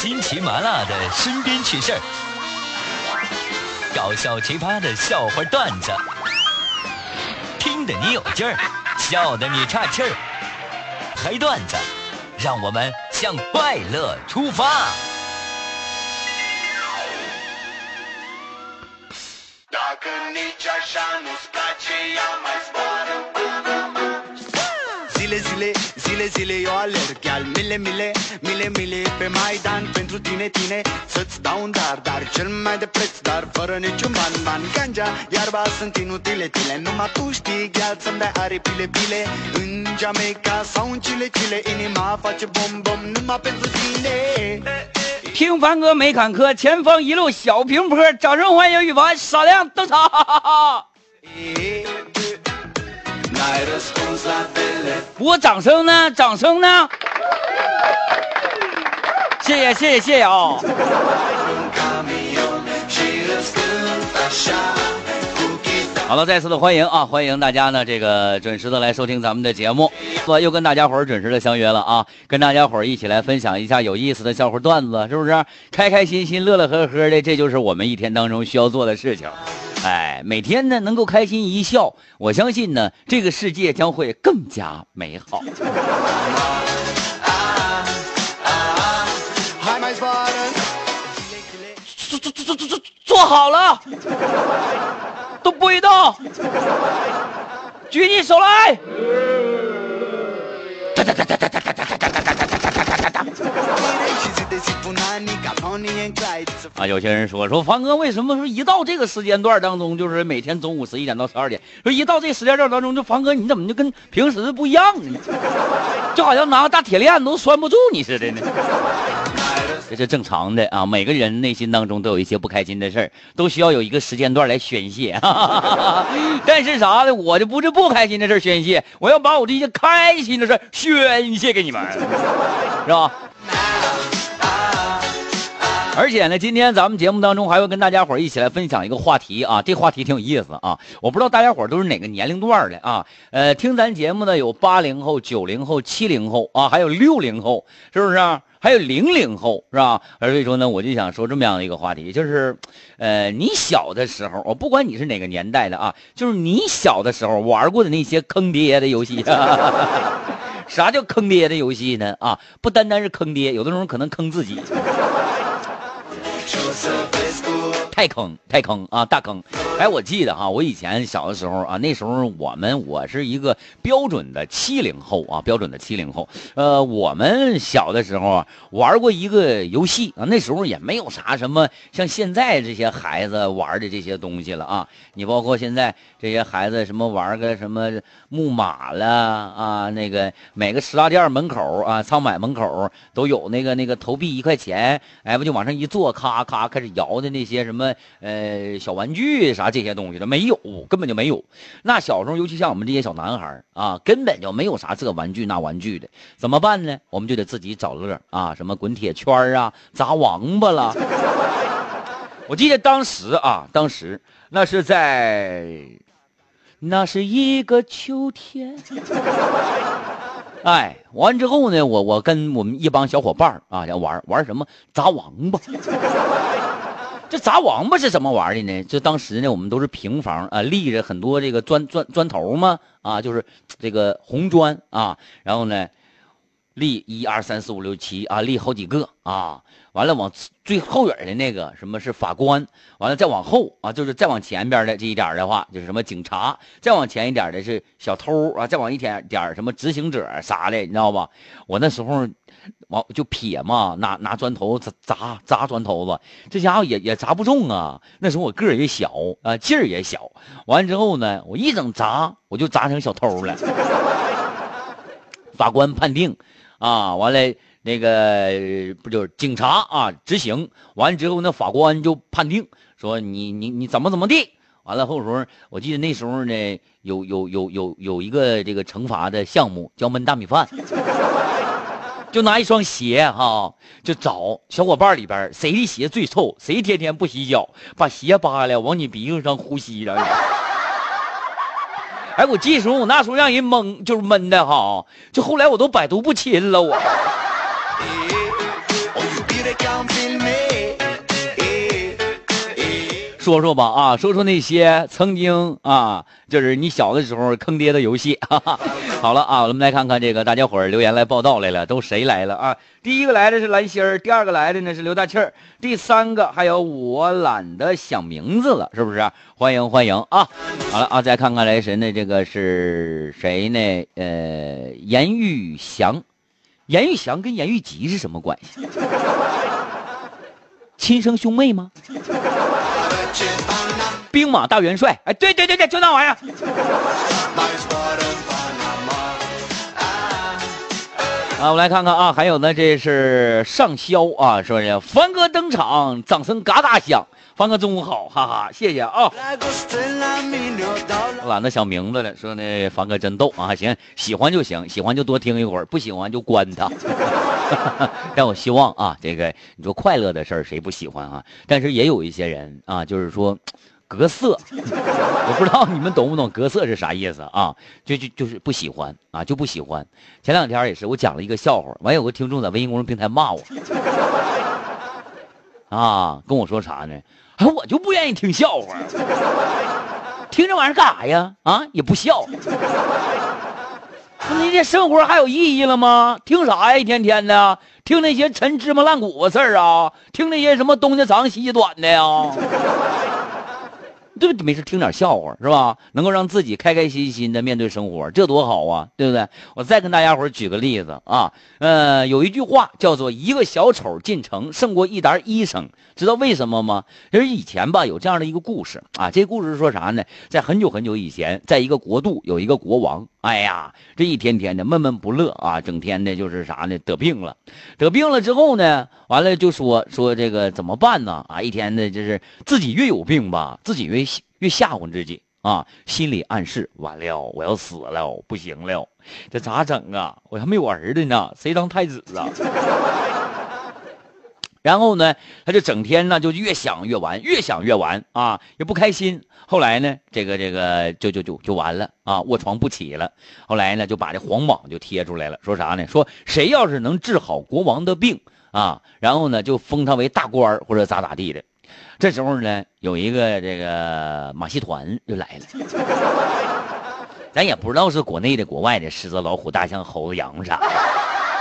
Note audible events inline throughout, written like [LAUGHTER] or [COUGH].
新奇麻辣的身边趣事儿，搞笑奇葩的笑话段子，听得你有劲儿，笑得你岔气儿，嗨段子，让我们向快乐出发。Dacă nici așa nu-ți place, ia mai zboară până mă Zile, zile, zile, zile eu alerg Chiar mile, mile, mile, mile Pe Maidan pentru tine, tine Să-ți dau un dar, dar cel mai de preț Dar fără niciun ban, ban Ganja, iarba sunt inutile, tile Numai tu știi, gheal să-mi dai aripile, bile În Jamaica sau în Chile, Chile Inima face bom, bom Numai pentru tine 听凡哥没坎坷，前方一路小平坡，掌声欢迎羽凡闪亮登场！ N-ai răspuns la 我掌声呢？掌声呢？谢谢谢谢谢谢啊！好了，再次的欢迎啊！欢迎大家呢，这个准时的来收听咱们的节目，我又跟大家伙儿准时的相约了啊！跟大家伙儿一起来分享一下有意思的笑话段子，是不是？开开心心、乐乐呵呵的，这就是我们一天当中需要做的事情。哎，每天呢能够开心一笑，我相信呢这个世界将会更加美好。坐坐坐坐坐坐好了，都不许动，举起手来，哒哒哒哒哒哒哒哒哒哒哒哒哒哒哒哒哒。啊，有些人说说凡哥为什么说一到这个时间段当中，就是每天中午十一点到十二点，说一到这时间段当中，就凡哥你怎么就跟平时不一样呢？就好像拿个大铁链子都拴不住你似的呢。这是正常的啊，每个人内心当中都有一些不开心的事儿，都需要有一个时间段来宣泄。[LAUGHS] 但是啥呢？我就不是不开心的事宣泄，我要把我这些开心的事宣泄给你们，是吧？而且呢，今天咱们节目当中还会跟大家伙一起来分享一个话题啊，这话题挺有意思啊。我不知道大家伙都是哪个年龄段的啊？呃，听咱节目的有八零后、九零后、七零后啊，还有六零后，是不是、啊？还有零零后，是吧？而所以说呢，我就想说这么样的一个话题，就是，呃，你小的时候，我不管你是哪个年代的啊，就是你小的时候玩过的那些坑爹的游戏。[LAUGHS] 啥叫坑爹的游戏呢？啊，不单单是坑爹，有的时候可能坑自己。太坑，太坑啊，大坑！哎，我记得哈，我以前小的时候啊，那时候我们我是一个标准的七零后啊，标准的七零后。呃，我们小的时候啊，玩过一个游戏啊，那时候也没有啥什么像现在这些孩子玩的这些东西了啊。你包括现在这些孩子什么玩个什么木马了啊，那个每个食杂店门口啊，仓买门口都有那个那个投币一块钱，哎，不就往上一坐，咔咔开始摇的那些什么呃小玩具啥这些东西的没有，根本就没有。那小时候，尤其像我们这些小男孩啊，根本就没有啥这玩具那玩具的，怎么办呢？我们就得自己找乐啊，什么滚铁圈啊，砸王八了。[LAUGHS] 我记得当时啊，当时那是在，那是一个秋天。哎，完之后呢，我我跟我们一帮小伙伴啊，要玩玩什么砸王八。这砸王八是怎么玩的呢？就当时呢，我们都是平房啊，立着很多这个砖砖砖头嘛，啊，就是这个红砖啊，然后呢，立一二三四五六七啊，立好几个啊，完了往最后边的那个什么是法官，完了再往后啊，就是再往前边的这一点的话，就是什么警察，再往前一点的是小偷啊，再往一点点什么执行者啥的，你知道吧？我那时候。完就撇嘛，拿拿砖头砸砸砸砖头子，这家伙也也砸不中啊。那时候我个儿也小啊，劲儿也小。完之后呢，我一整砸，我就砸成小偷了。法官判定，啊，完了那个不就是警察啊执行完之后，那法官就判定说你你你怎么怎么地。完了后时候，我记得那时候呢，有有有有有一个这个惩罚的项目叫焖大米饭。就拿一双鞋哈，就找小伙伴里边谁的鞋最臭，谁天天不洗脚，把鞋扒了往你鼻子上呼吸着。[LAUGHS] 哎，我记时候我那时候让人蒙，就是闷的哈，就后来我都百毒不侵了我。说说吧啊，说说那些曾经啊，就是你小的时候坑爹的游戏。哈哈。好了啊，我们来看看这个大家伙留言来报道来了，都谁来了啊？第一个来的是蓝心儿，第二个来的呢是刘大气儿，第三个还有我懒得想名字了，是不是？欢迎欢迎啊！好了啊，再看看来神的？这个是谁呢？呃，严玉祥，严玉祥跟严玉吉是什么关系？亲生兄妹吗？兵马大元帅，哎，对对对对，就那玩意儿。啊，我们来看看啊，还有呢，这是上霄啊，说是凡哥登场，掌声嘎嘎响。凡哥中午好，哈哈，谢谢啊。我懒得想名字了，说那凡哥真逗啊，行，喜欢就行，喜欢就多听一会儿，不喜欢就关他。[LAUGHS] 但我希望啊，这个你说快乐的事儿谁不喜欢啊？但是也有一些人啊，就是说。隔色，[LAUGHS] 我不知道你们懂不懂隔色是啥意思啊？就就就是不喜欢啊，就不喜欢。前两天也是，我讲了一个笑话，完有个听众在微信公众平台骂我，啊，跟我说啥呢？哎，我就不愿意听笑话，听这玩意儿干啥呀？啊，也不笑，你这生活还有意义了吗？听啥呀？一天天的听那些陈芝麻烂谷子事儿啊，听那些什么东家长西家短的呀。对不对，没事听点笑话是吧？能够让自己开开心心的面对生活，这多好啊，对不对？我再跟大家伙举个例子啊，呃，有一句话叫做“一个小丑进城胜过一沓医生”，知道为什么吗？就是以前吧，有这样的一个故事啊，这故事是说啥呢？在很久很久以前，在一个国度有一个国王，哎呀，这一天天的闷闷不乐啊，整天的就是啥呢？得病了，得病了之后呢，完了就说说这个怎么办呢？啊，一天的就是自己越有病吧，自己越。越吓唬自己啊，心里暗示完了，我要死了，不行了，这咋整啊？我还没有儿子呢，谁当太子啊？然后呢，他就整天呢就越想越完，越想越完啊，也不开心。后来呢，这个这个就就就就完了啊，卧床不起了。后来呢，就把这黄榜就贴出来了，说啥呢？说谁要是能治好国王的病啊，然后呢就封他为大官或者咋咋地的。这时候呢，有一个这个马戏团就来了，[LAUGHS] 咱也不知道是国内的、国外的，狮子、老虎、大象、猴子、羊啥的，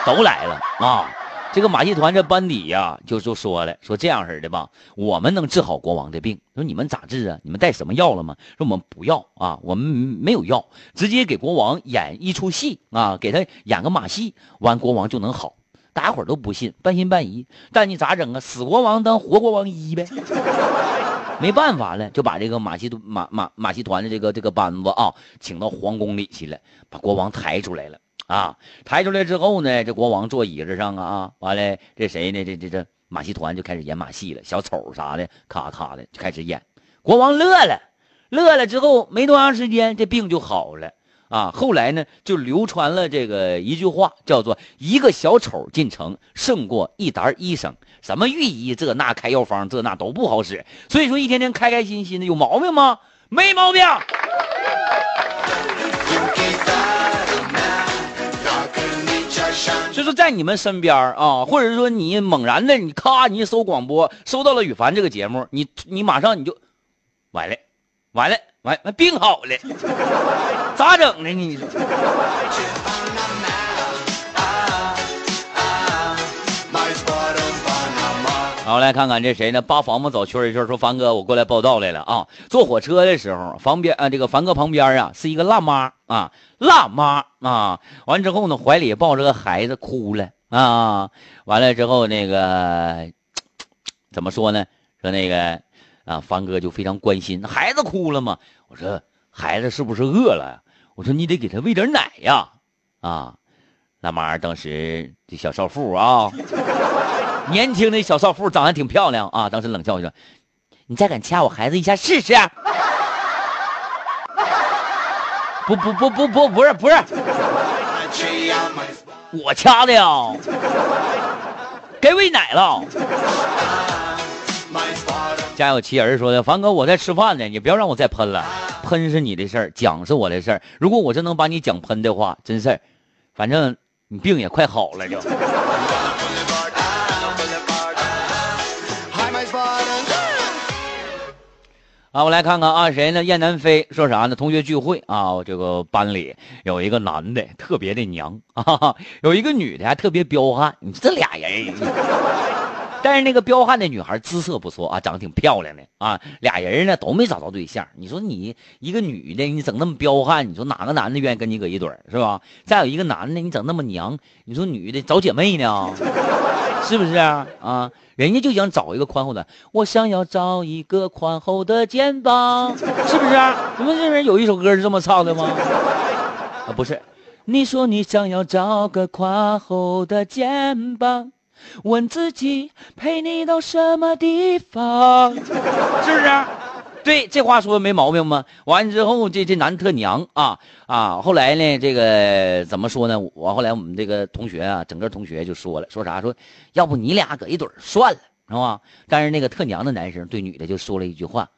都来了啊。这个马戏团这班底呀，就就说了，说这样式的吧，我们能治好国王的病。说你们咋治啊？你们带什么药了吗？说我们不要啊，我们没有药，直接给国王演一出戏啊，给他演个马戏，完国王就能好。大家伙都不信，半信半疑。但你咋整啊？死国王当活国王医呗。[LAUGHS] 没办法了，就把这个马戏马马马戏团的这个这个班子啊，请到皇宫里去了，把国王抬出来了啊。抬出来之后呢，这国王坐椅子上啊，完了这谁呢？这这这马戏团就开始演马戏了，小丑啥的，咔咔的就开始演。国王乐了，乐了之后没多长时间，这病就好了。啊，后来呢，就流传了这个一句话，叫做“一个小丑进城胜过一沓医生”。什么御医这那开药方这那都不好使，所以说一天天开开心心的有毛病吗？没毛病。所以说在你们身边啊，或者说你猛然的你咔你一搜广播，搜到了羽凡这个节目，你你马上你就完了，完了。完了病好了，咋整的呢？你说说。好，来看看这谁呢？扒房子找圈一圈，说凡哥，我过来报道来了啊！坐火车的时候，旁边啊，这个凡哥旁边啊，是一个辣妈啊，辣妈啊。完之后呢，怀里抱着个孩子，哭了啊。完了之后，那个怎么说呢？说那个。啊，凡哥就非常关心孩子哭了吗？我说孩子是不是饿了？我说你得给他喂点奶呀！啊，辣妈当时这小少妇啊，年轻的小少妇长得挺漂亮啊，当时冷笑说：“你再敢掐我孩子一下试试？[LAUGHS] ”不不不不不不是不是，我掐的呀，该喂奶了。家有妻儿说的，凡哥，我在吃饭呢，你不要让我再喷了。喷是你的事儿，讲是我的事儿。如果我真能把你讲喷的话，真事儿，反正你病也快好了就。啊，我来看看啊，谁呢？燕南飞说啥呢？同学聚会啊，这个班里有一个男的特别的娘啊，有一个女的还特别彪悍。你这俩人，[LAUGHS] 但是那个彪悍的女孩姿色不错啊，长得挺漂亮的啊。俩人呢都没找到对象。你说你一个女的，你整那么彪悍，你说哪个男的愿意跟你搁一堆儿是吧？再有一个男的，你整那么娘，你说女的找姐妹呢，是不是啊？啊，人家就想找一个宽厚的，我想要找一个宽厚的肩膀，是不是啊？你们这边有一首歌是这么唱的吗？啊，不是，你说你想要找个宽厚的肩膀，问自己陪你到什么地方，是不是？对，这话说的没毛病吗？完了之后，这这男特娘啊啊！后来呢，这个怎么说呢？我后来我们这个同学啊，整个同学就说了，说啥？说要不你俩搁一堆算了，是吧？但是那个特娘的男生对女的就说了一句话：“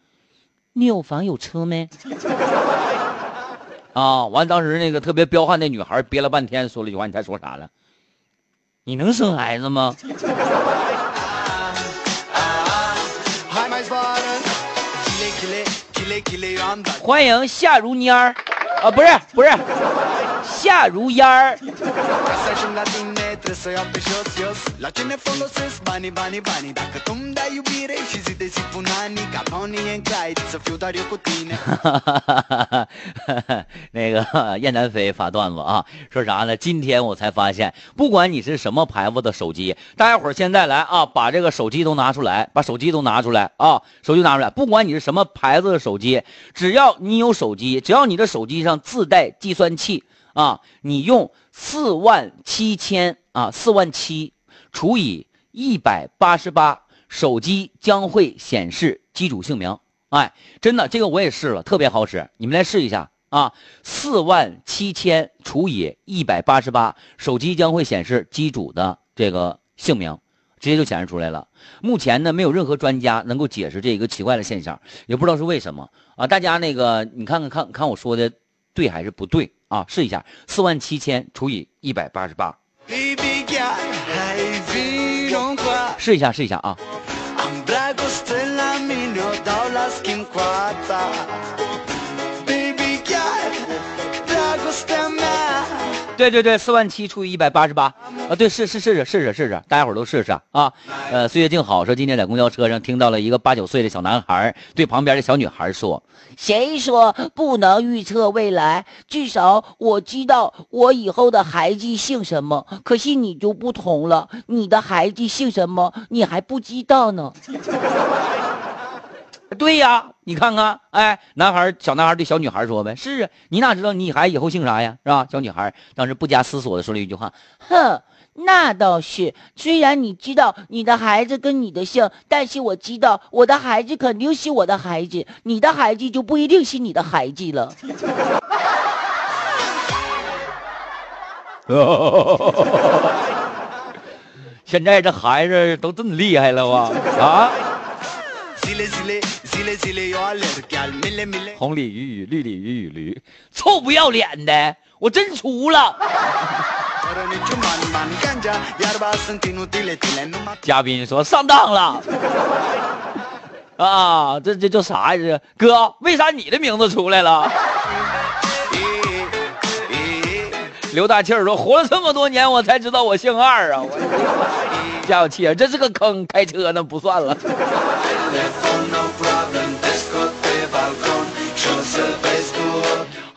你有房有车没？” [LAUGHS] 啊！完，当时那个特别彪悍的女孩憋了半天，说了一句话：“你猜说啥了？你能生孩子吗？”欢迎夏如蔫儿，啊，不是不是，夏如烟儿。[LAUGHS] 那个燕南飞发段子啊，说啥呢？今天我才发现，不管你是什么牌子的手机，大家伙儿现在来啊，把这个手机都拿出来，把手机都拿出来啊，手机拿出来。不管你是什么牌子的手机，只要你有手机，只要你的手机上自带计算器。啊，你用四万七千啊，四万七除以一百八十八，手机将会显示机主姓名。哎，真的，这个我也试了，特别好使，你们来试一下啊！四万七千除以一百八十八，手机将会显示机主的这个姓名，直接就显示出来了。目前呢，没有任何专家能够解释这一个奇怪的现象，也不知道是为什么啊！大家那个，你看看看看我说的对还是不对啊？试一下，四万七千除以一百八十八试一下，试一下啊！对对对，四万七除以一百八十八啊，对，试试试试试试试试，大家伙都试试啊。呃，岁月静好说，今天在公交车上听到了一个八九岁的小男孩对旁边的小女孩说谁说不能预测未来？至少我知道我以后的孩子姓什么。可惜你就不同了，你的孩子姓什么，你还不知道呢。：“对呀，你看看，哎，男孩小男孩对小女孩说呗，是啊，你哪知道你孩子以后姓啥呀，是吧？”小女孩当时不加思索的说了一句话哼，那倒是。虽然你知道你的孩子跟你的姓，但是我知道我的孩子肯定是我的孩子，你的孩子就不一定是你的孩子了。[LAUGHS] 现在这孩子都这么厉害了哇啊！[LAUGHS] 红鲤鱼与绿鲤鱼与驴，臭不要脸的我真出了。嘉宾说上当了啊，这这叫啥呀？这哥，为啥你的名字出来了？刘大庆说活了这么多年，我才知道我姓二啊。加有气啊，这是个坑，开车呢不算了。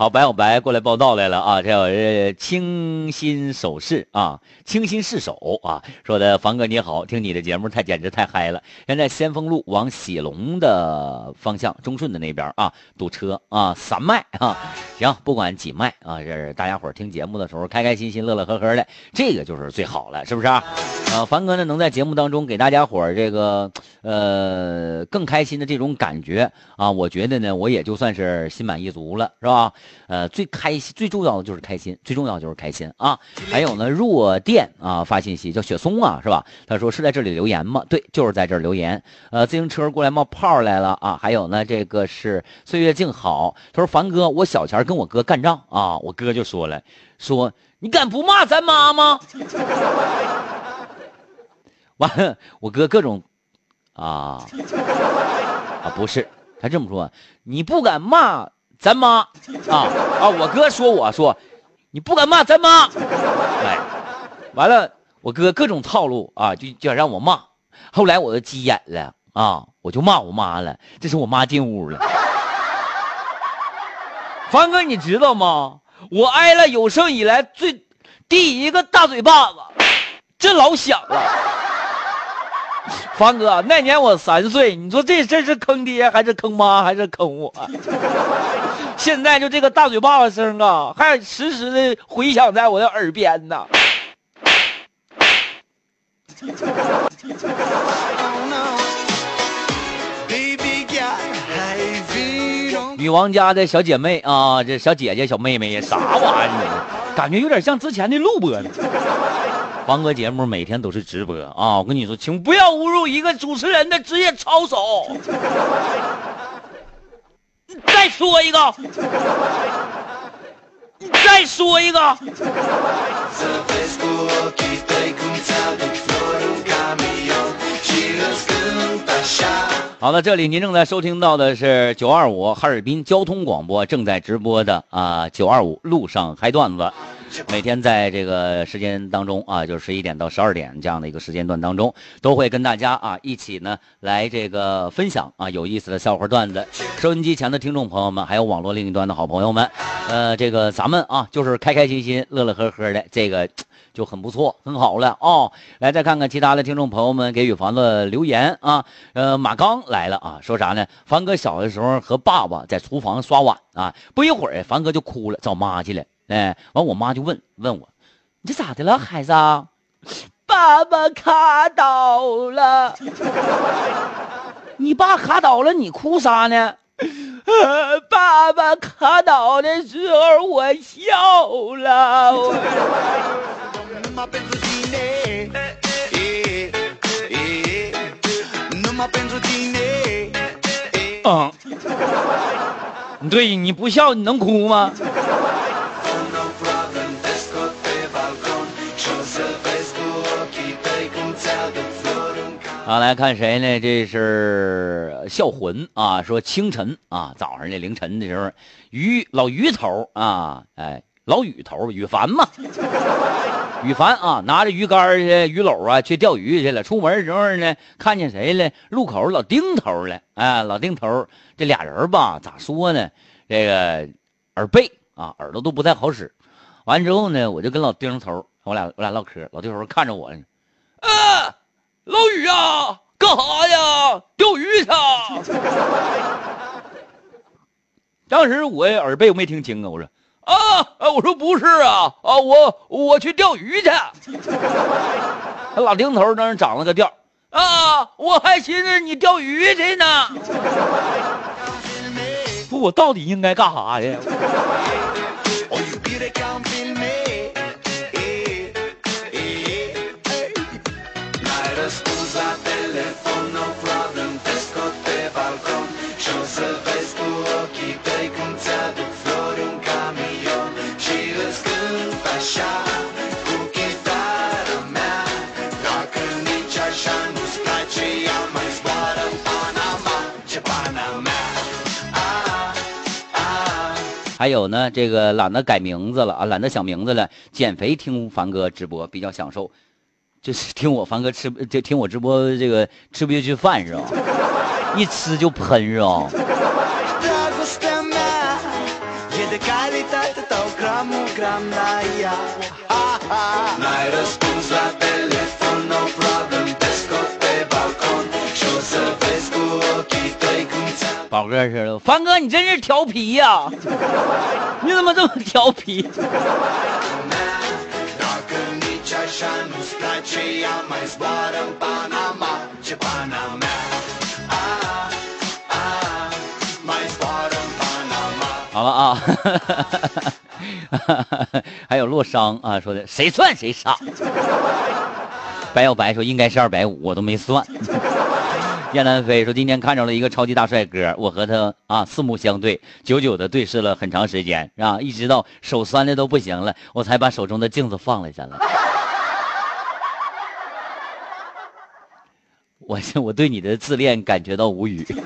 好，白小白过来报道来了啊！这有人清新手势啊，清新试手啊，说的房哥你好，听你的节目太简直太嗨了。现在先锋路往喜龙的方向，中顺的那边啊，堵车啊，三麦啊，行，不管几麦啊，这是大家伙听节目的时候开开心心、乐乐呵呵的，这个就是最好了，是不是啊？啊，凡哥呢能在节目当中给大家伙这个呃更开心的这种感觉啊，我觉得呢我也就算是心满意足了，是吧？呃，最开心最重要的就是开心，最重要就是开心啊！还有呢，弱电啊发信息叫雪松啊，是吧？他说是在这里留言吗？对，就是在这儿留言。呃，自行车过来冒泡来了啊！还有呢，这个是岁月静好，他说凡哥，我小前跟我哥干仗啊，我哥就说了，说你敢不骂咱妈吗？[LAUGHS] 完了，我哥各种啊啊不是，他这么说：“你不敢骂咱妈啊啊！”我哥说我说：“你不敢骂咱妈。”哎，完了，我哥各种套路啊，就就想让我骂。后来我就急眼了啊，我就骂我妈了。这时我妈进屋了。凡哥，你知道吗？我挨了有生以来最第一个大嘴巴子，这老响了。凡哥，那年我三岁，你说这这是坑爹还是坑妈还是坑我？[LAUGHS] 现在就这个大嘴巴子声啊，还时时的回响在我的耳边呢。女王家的小姐妹啊，这小姐姐、小妹妹呀，啥玩意儿？感觉有点像之前的录播呢。王哥节目每天都是直播啊！我跟你说，请不要侮辱一个主持人的职业操守。[LAUGHS] 再说一个，你 [LAUGHS] 再说一个。好的，这里您正在收听到的是九二五哈尔滨交通广播正在直播的啊九二五路上嗨段子，每天在这个时间当中啊，就是十一点到十二点这样的一个时间段当中，都会跟大家啊一起呢来这个分享啊有意思的笑话段子。收音机前的听众朋友们，还有网络另一端的好朋友们，呃，这个咱们啊就是开开心心、乐乐呵呵的，这个就很不错，很好了哦。来，再看看其他的听众朋友们给予凡子留言啊。呃，马刚来了啊，说啥呢？凡哥小的时候和爸爸在厨房刷碗啊，不一会儿凡哥就哭了，找妈去了。哎，完我妈就问问我，你这咋的了，孩子？爸爸卡倒了。[LAUGHS] 你爸卡倒了，你哭啥呢？呃，爸爸卡倒的时候我笑了。嗯，[LAUGHS] 对，你不笑你能哭吗？啊，来看谁呢？这是笑魂啊，说清晨啊，早上的凌晨的时候，于老于头啊，哎，老雨头雨凡嘛，[LAUGHS] 雨凡啊，拿着鱼竿儿去鱼篓啊去钓鱼去了。出门的时候呢，看见谁了？路口老丁头了。哎，老丁头这俩人吧，咋说呢？这个耳背啊，耳朵都不太好使。完之后呢，我就跟老丁头，我俩我俩唠嗑，老丁头看着我呢，啊。老雨啊，干哈呀？钓鱼去啊。[LAUGHS] 当时我耳背我没听清啊，我说啊，啊我说不是啊，啊，我我去钓鱼去。那老丁头当时长了个调啊，我还寻思你钓鱼去呢。[LAUGHS] 不，我到底应该干啥呀？还有呢，这个懒得改名字了啊，懒得想名字了。减肥听凡哥直播比较享受，就是听我凡哥吃，就 [LAUGHS] 听我直播这个吃不下去饭是吧？[LAUGHS] 一吃就喷是吧？[LAUGHS] 宝哥似的，凡哥，你真是调皮呀！你怎么这么调皮？好了啊，[LAUGHS] 还有洛商啊，说的谁算谁傻。白小白说应该是二百五，我都没算。燕南飞说今天看着了一个超级大帅哥，我和他啊四目相对，久久的对视了很长时间啊，一直到手酸的都不行了，我才把手中的镜子放了下来。[LAUGHS] 我我对你的自恋感觉到无语。[LAUGHS]